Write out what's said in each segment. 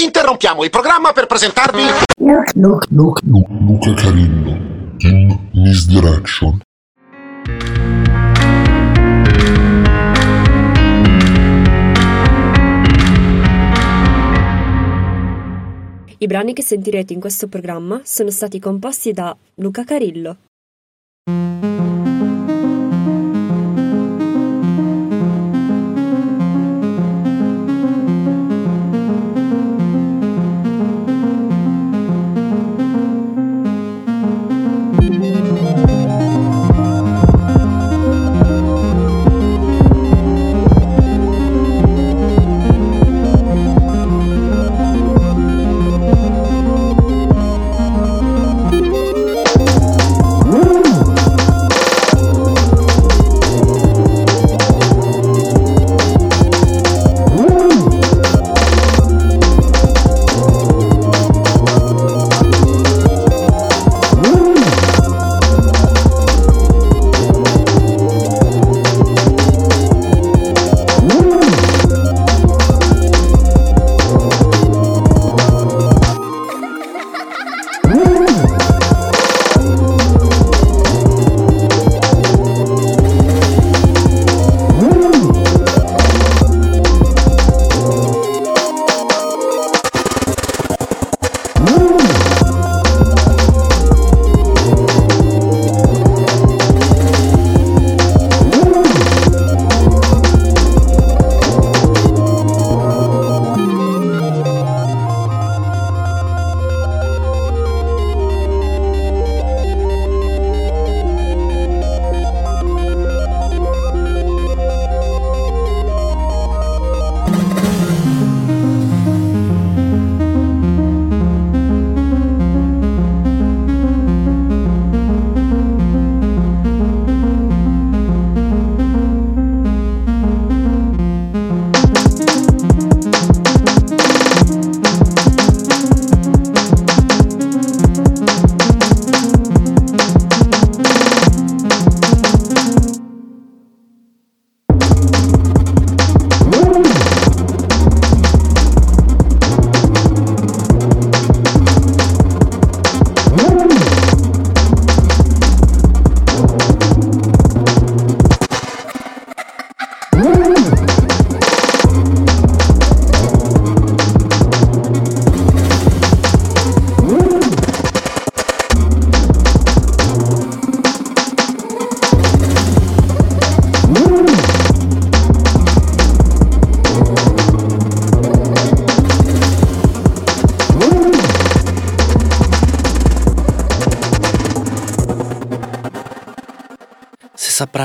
Interrompiamo il programma per presentarvi... Look, look, look, Luca Carillo in Misdirection. I brani che sentirete in questo programma sono stati composti da Luca Carillo.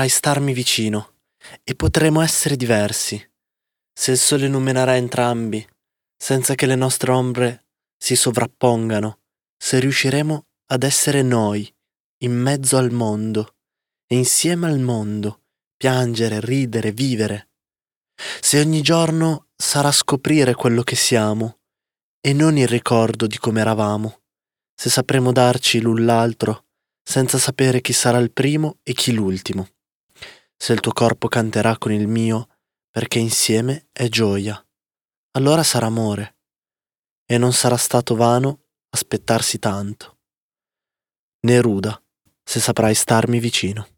Saprai starmi vicino e potremo essere diversi, se il sole illuminerà entrambi, senza che le nostre ombre si sovrappongano, se riusciremo ad essere noi, in mezzo al mondo, e insieme al mondo, piangere, ridere, vivere. Se ogni giorno sarà scoprire quello che siamo, e non il ricordo di come eravamo, se sapremo darci l'un l'altro, senza sapere chi sarà il primo e chi l'ultimo. Se il tuo corpo canterà con il mio, perché insieme è gioia, allora sarà amore, e non sarà stato vano aspettarsi tanto. Neruda, se saprai starmi vicino.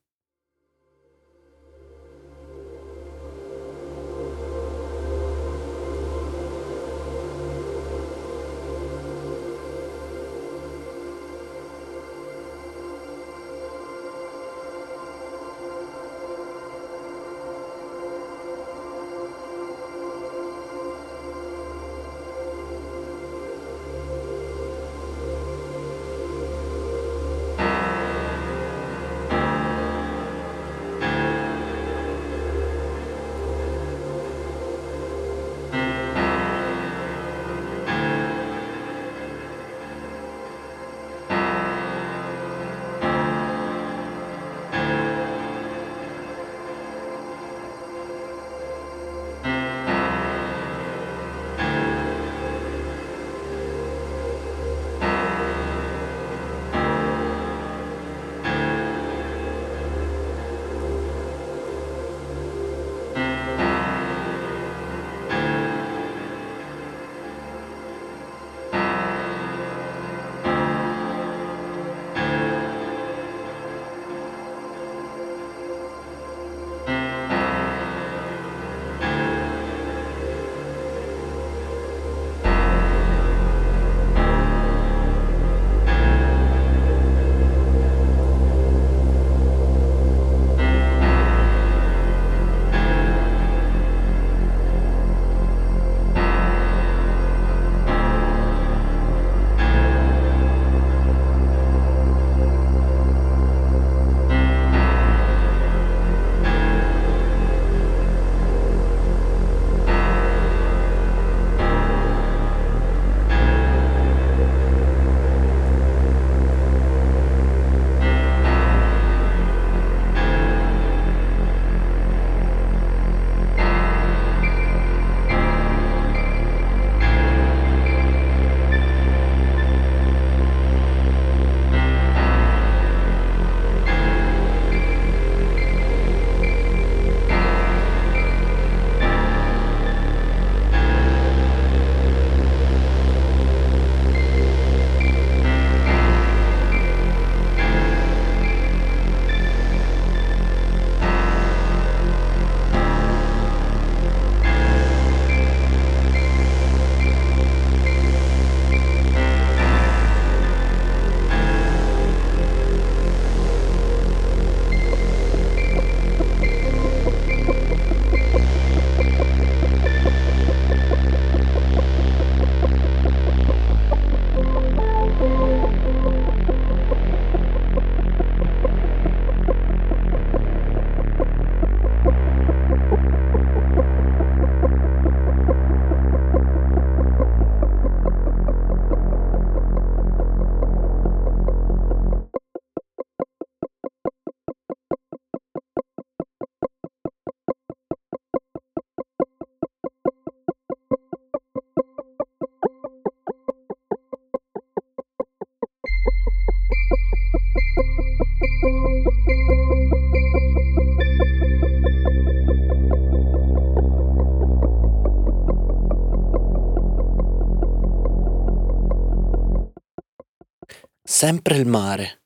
Sempre il mare.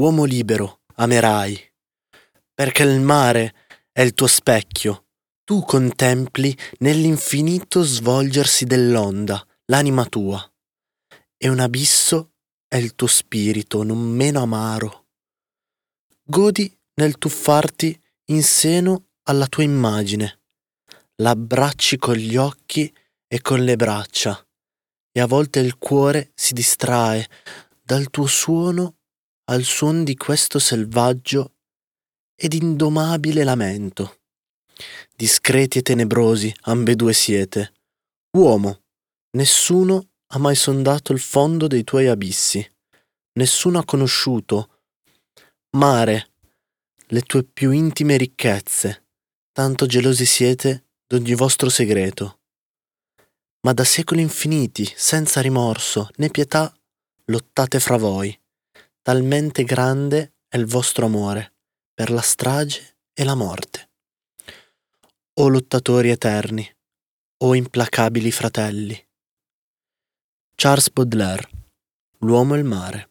Uomo libero, amerai. Perché il mare è il tuo specchio. Tu contempli nell'infinito svolgersi dell'onda l'anima tua. E un abisso è il tuo spirito non meno amaro. Godi nel tuffarti in seno alla tua immagine. L'abbracci con gli occhi e con le braccia, e a volte il cuore si distrae dal tuo suono al suon di questo selvaggio ed indomabile lamento. Discreti e tenebrosi ambedue siete. Uomo, nessuno ha mai sondato il fondo dei tuoi abissi, nessuno ha conosciuto. Mare, le tue più intime ricchezze, tanto gelosi siete d'ogni vostro segreto. Ma da secoli infiniti, senza rimorso né pietà, lottate fra voi, talmente grande è il vostro amore per la strage e la morte. O lottatori eterni, o implacabili fratelli. Charles Baudelaire, L'uomo e il mare.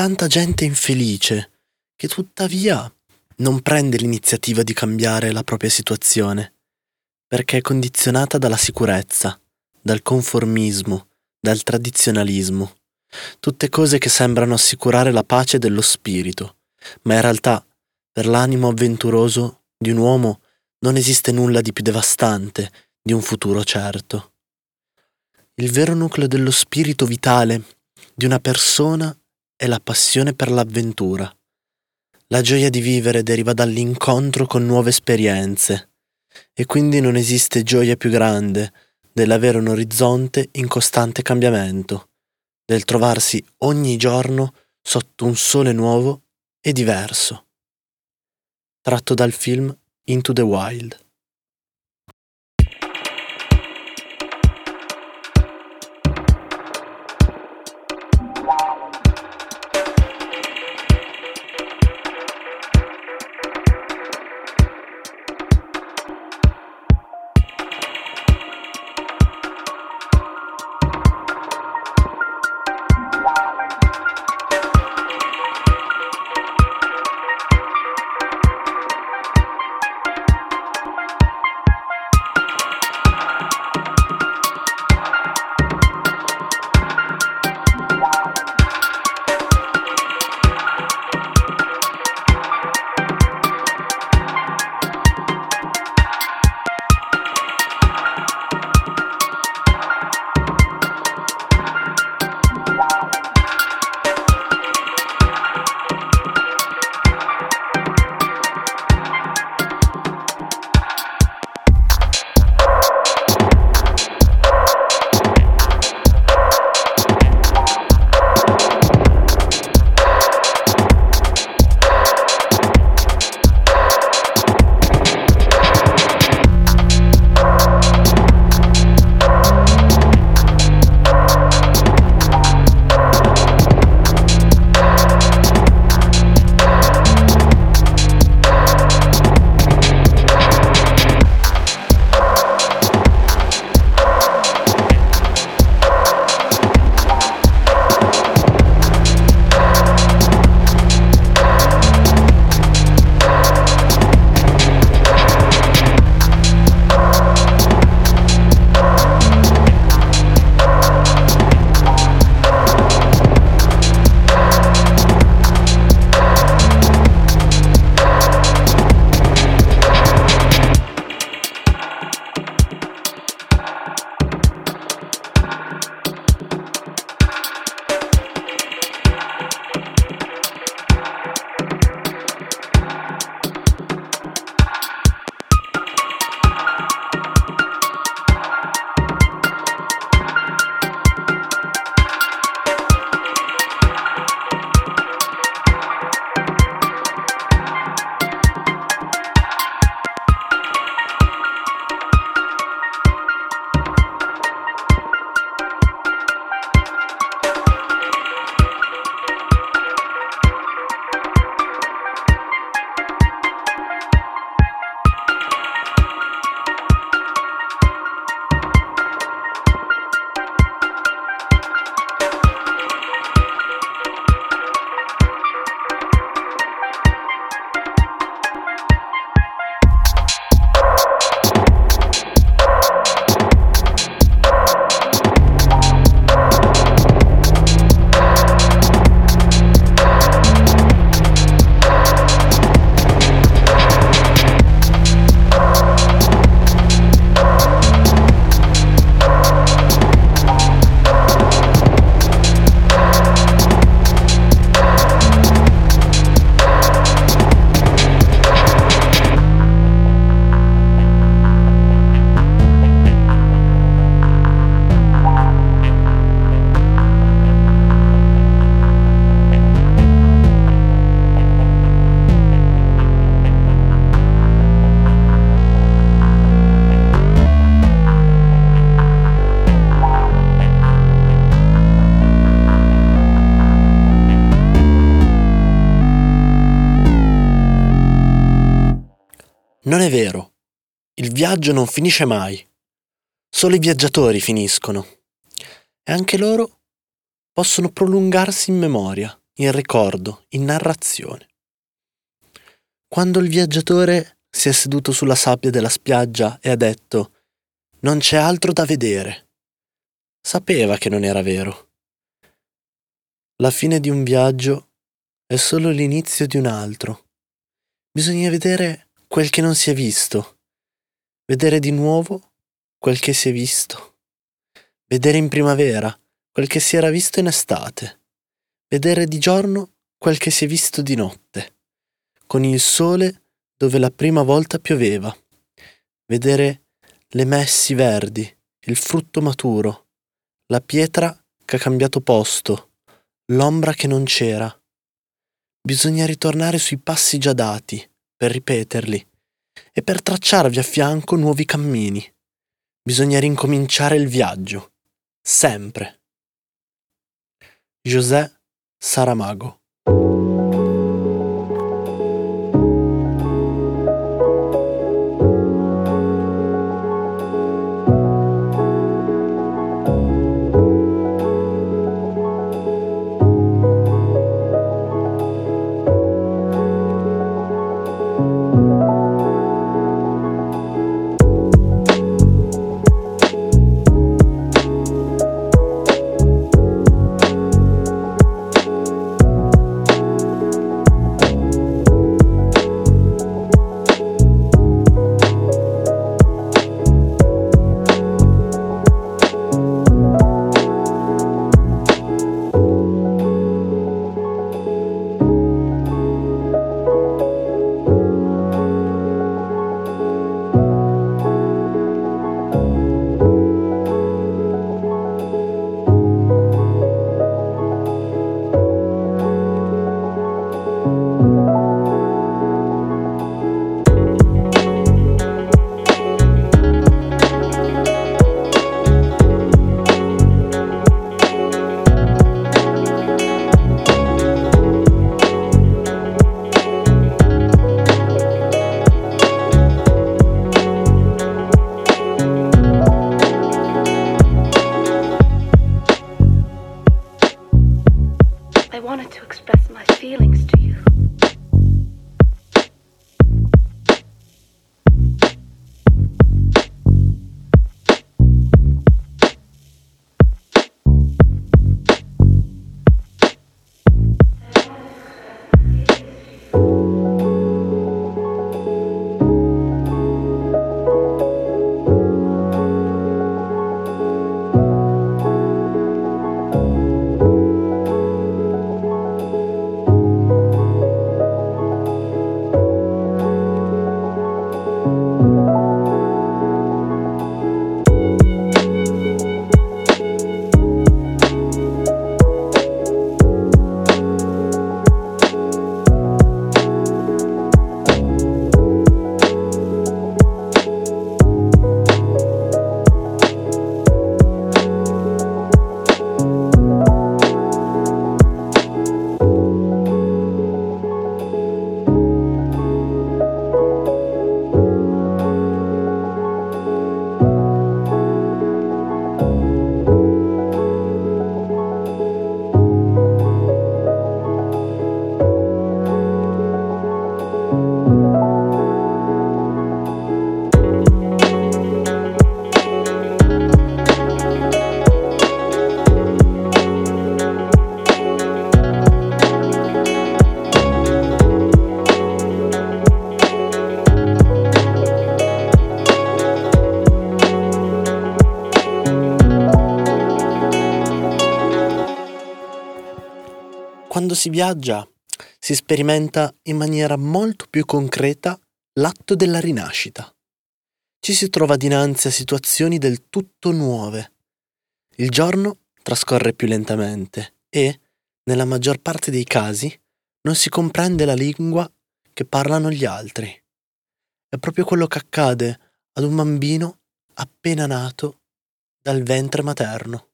tanta gente infelice che tuttavia non prende l'iniziativa di cambiare la propria situazione, perché è condizionata dalla sicurezza, dal conformismo, dal tradizionalismo, tutte cose che sembrano assicurare la pace dello spirito, ma in realtà per l'animo avventuroso di un uomo non esiste nulla di più devastante di un futuro certo. Il vero nucleo dello spirito vitale di una persona è la passione per l'avventura. La gioia di vivere deriva dall'incontro con nuove esperienze e quindi non esiste gioia più grande dell'avere un orizzonte in costante cambiamento, del trovarsi ogni giorno sotto un sole nuovo e diverso. Tratto dal film Into the Wild. Non è vero. Il viaggio non finisce mai. Solo i viaggiatori finiscono. E anche loro possono prolungarsi in memoria. in ricordo, in narrazione. Quando il viaggiatore si è seduto sulla sabbia della spiaggia e ha detto Non c'è altro da vedere. Sapeva che non era vero. La fine di un viaggio è solo l'inizio di un altro. Bisogna vedere quel che non si è visto, vedere di nuovo quel che si è visto, vedere in primavera quel che si era visto in estate, vedere di giorno quel che si è visto di notte, con il sole dove la prima volta pioveva, vedere le messi verdi, il frutto maturo, la pietra che ha cambiato posto, l'ombra che non c'era. Bisogna ritornare sui passi già dati, per ripeterli, e per tracciarvi a fianco nuovi cammini. Bisogna rincominciare il viaggio, sempre. José Saramago Quando si viaggia si sperimenta in maniera molto più concreta l'atto della rinascita. Ci si trova dinanzi a situazioni del tutto nuove. Il giorno trascorre più lentamente e, nella maggior parte dei casi, non si comprende la lingua che parlano gli altri. È proprio quello che accade ad un bambino appena nato dal ventre materno.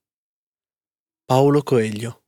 Paolo Coelho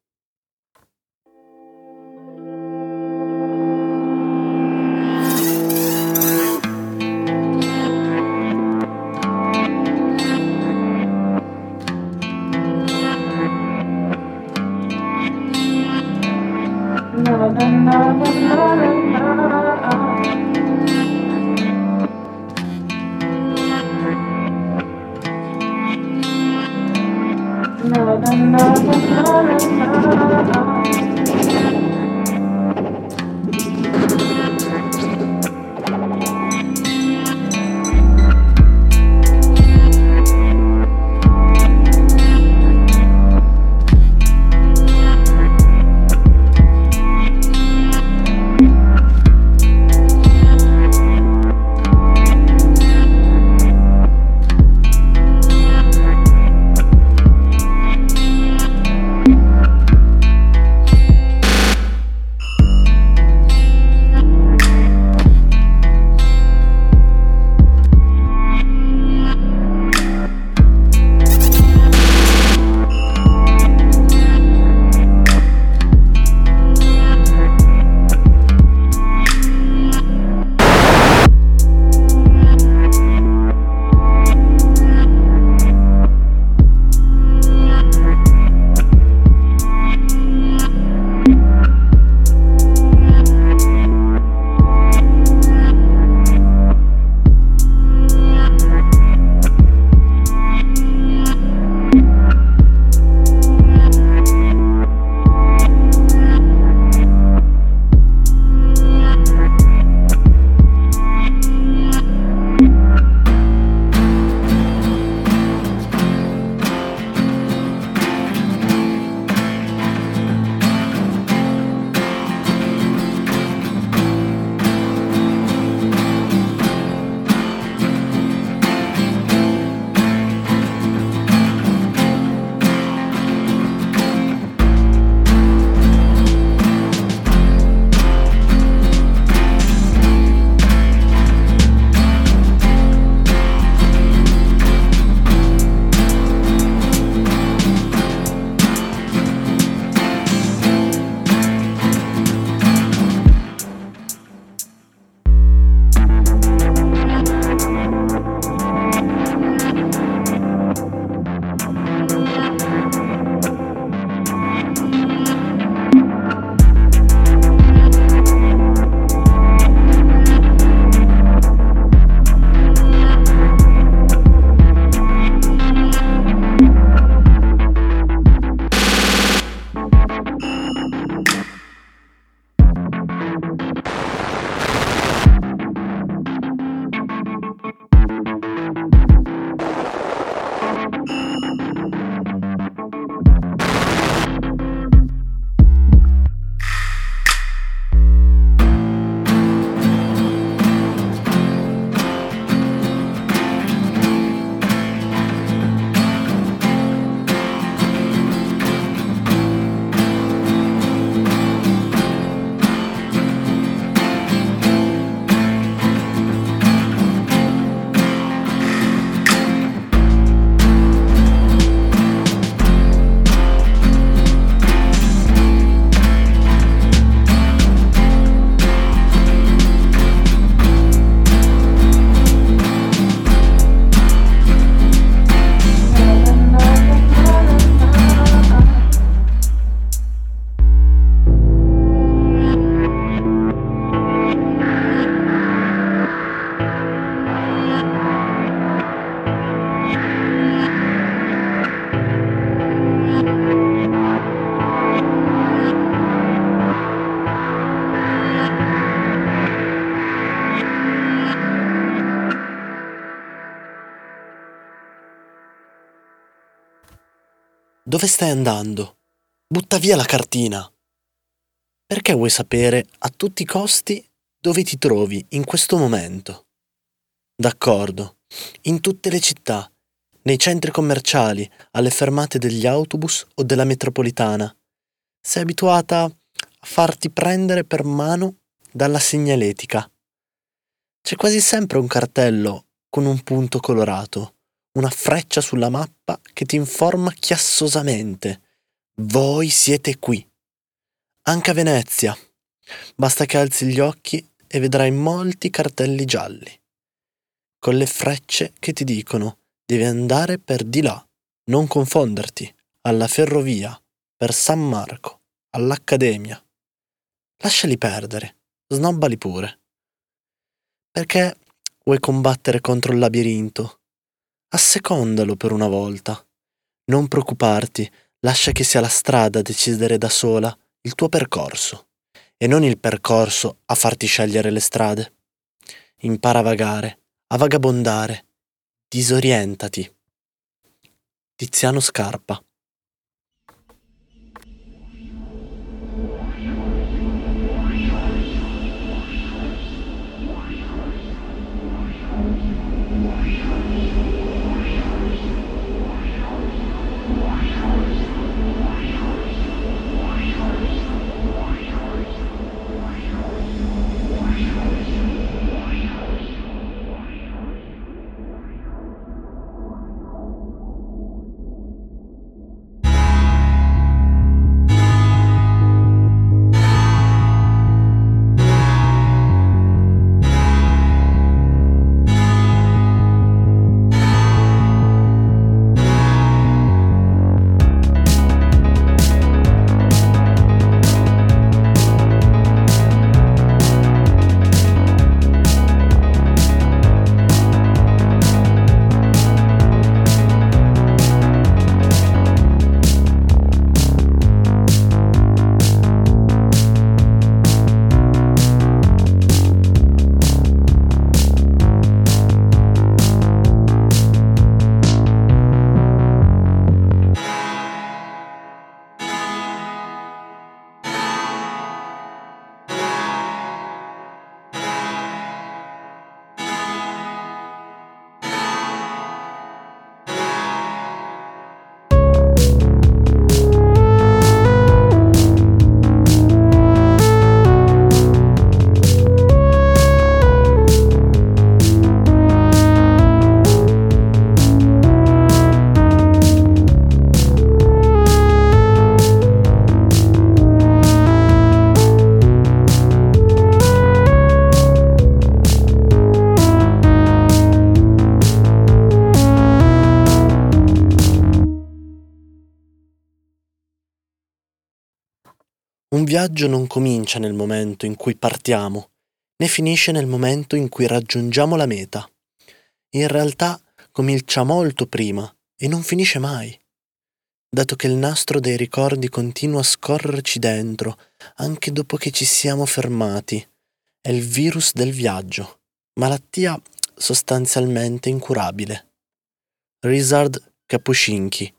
stai andando? Butta via la cartina. Perché vuoi sapere a tutti i costi dove ti trovi in questo momento? D'accordo, in tutte le città, nei centri commerciali, alle fermate degli autobus o della metropolitana. Sei abituata a farti prendere per mano dalla segnaletica. C'è quasi sempre un cartello con un punto colorato una freccia sulla mappa che ti informa chiassosamente. Voi siete qui. Anche a Venezia. Basta che alzi gli occhi e vedrai molti cartelli gialli, con le frecce che ti dicono devi andare per di là, non confonderti, alla ferrovia, per San Marco, all'Accademia. Lasciali perdere, snobbali pure. Perché vuoi combattere contro il labirinto? Assecondalo per una volta. Non preoccuparti, lascia che sia la strada a decidere da sola il tuo percorso e non il percorso a farti scegliere le strade. Impara a vagare, a vagabondare, disorientati. Tiziano Scarpa viaggio non comincia nel momento in cui partiamo, né finisce nel momento in cui raggiungiamo la meta. In realtà comincia molto prima e non finisce mai, dato che il nastro dei ricordi continua a scorrerci dentro anche dopo che ci siamo fermati. È il virus del viaggio, malattia sostanzialmente incurabile. Rizard Kapuscinski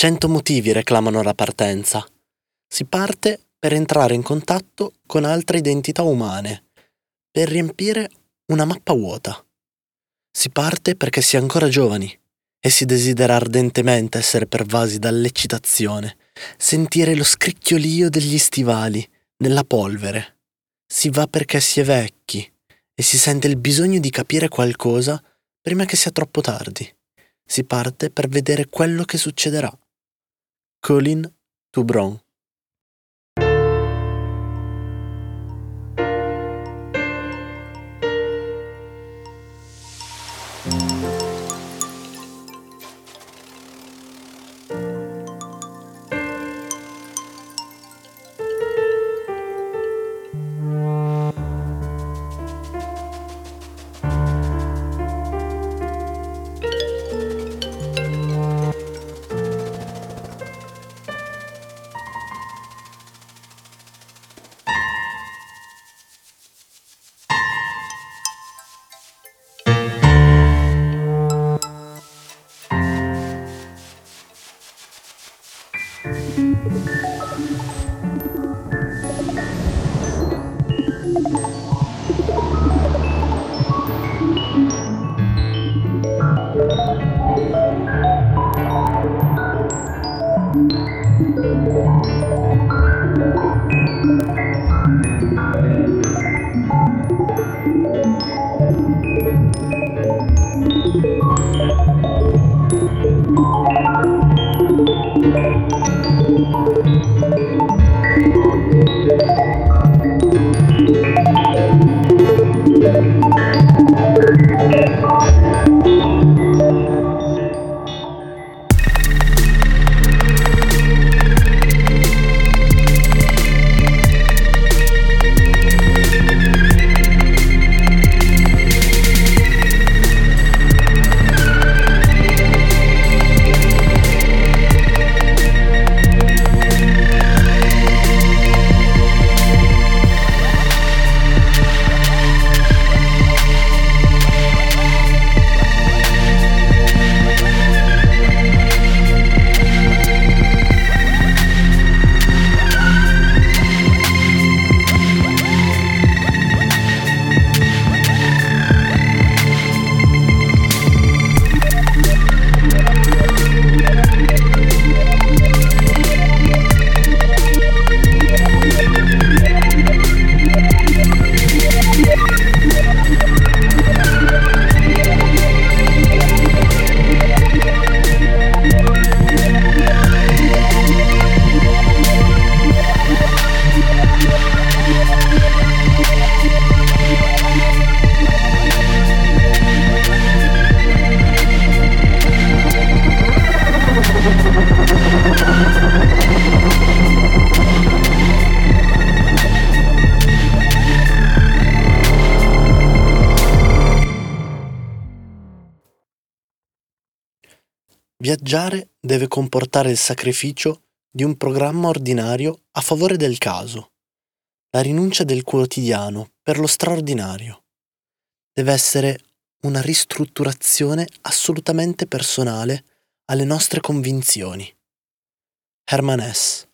Cento motivi reclamano la partenza. Si parte per entrare in contatto con altre identità umane, per riempire una mappa vuota. Si parte perché si è ancora giovani e si desidera ardentemente essere pervasi dall'eccitazione, sentire lo scricchiolio degli stivali nella polvere. Si va perché si è vecchi e si sente il bisogno di capire qualcosa prima che sia troppo tardi. Si parte per vedere quello che succederà. Colin Toubron Viaggiare deve comportare il sacrificio di un programma ordinario a favore del caso, la rinuncia del quotidiano per lo straordinario. Deve essere una ristrutturazione assolutamente personale alle nostre convinzioni. Herman S.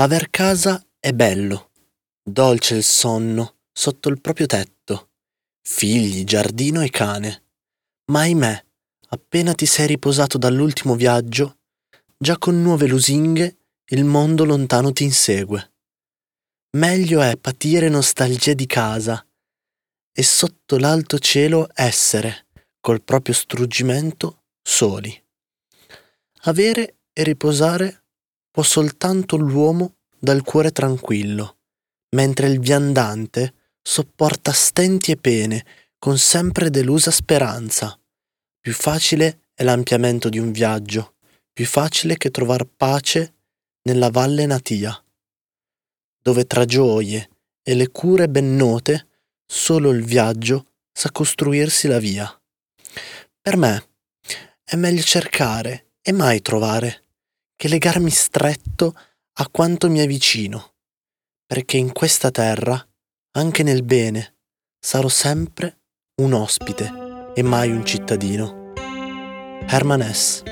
Aver casa è bello, dolce il sonno sotto il proprio tetto, figli, giardino e cane. Ma ahimè, appena ti sei riposato dall'ultimo viaggio, già con nuove lusinghe il mondo lontano ti insegue. Meglio è patire nostalgie di casa e sotto l'alto cielo essere, col proprio struggimento, soli. Avere e riposare può soltanto l'uomo dal cuore tranquillo, mentre il viandante sopporta stenti e pene con sempre delusa speranza. Più facile è l'ampliamento di un viaggio, più facile che trovar pace nella valle natia, dove tra gioie e le cure ben note solo il viaggio sa costruirsi la via. Per me è meglio cercare e mai trovare che legarmi stretto a quanto mi è vicino, perché in questa terra, anche nel bene, sarò sempre un ospite e mai un cittadino. Herman S.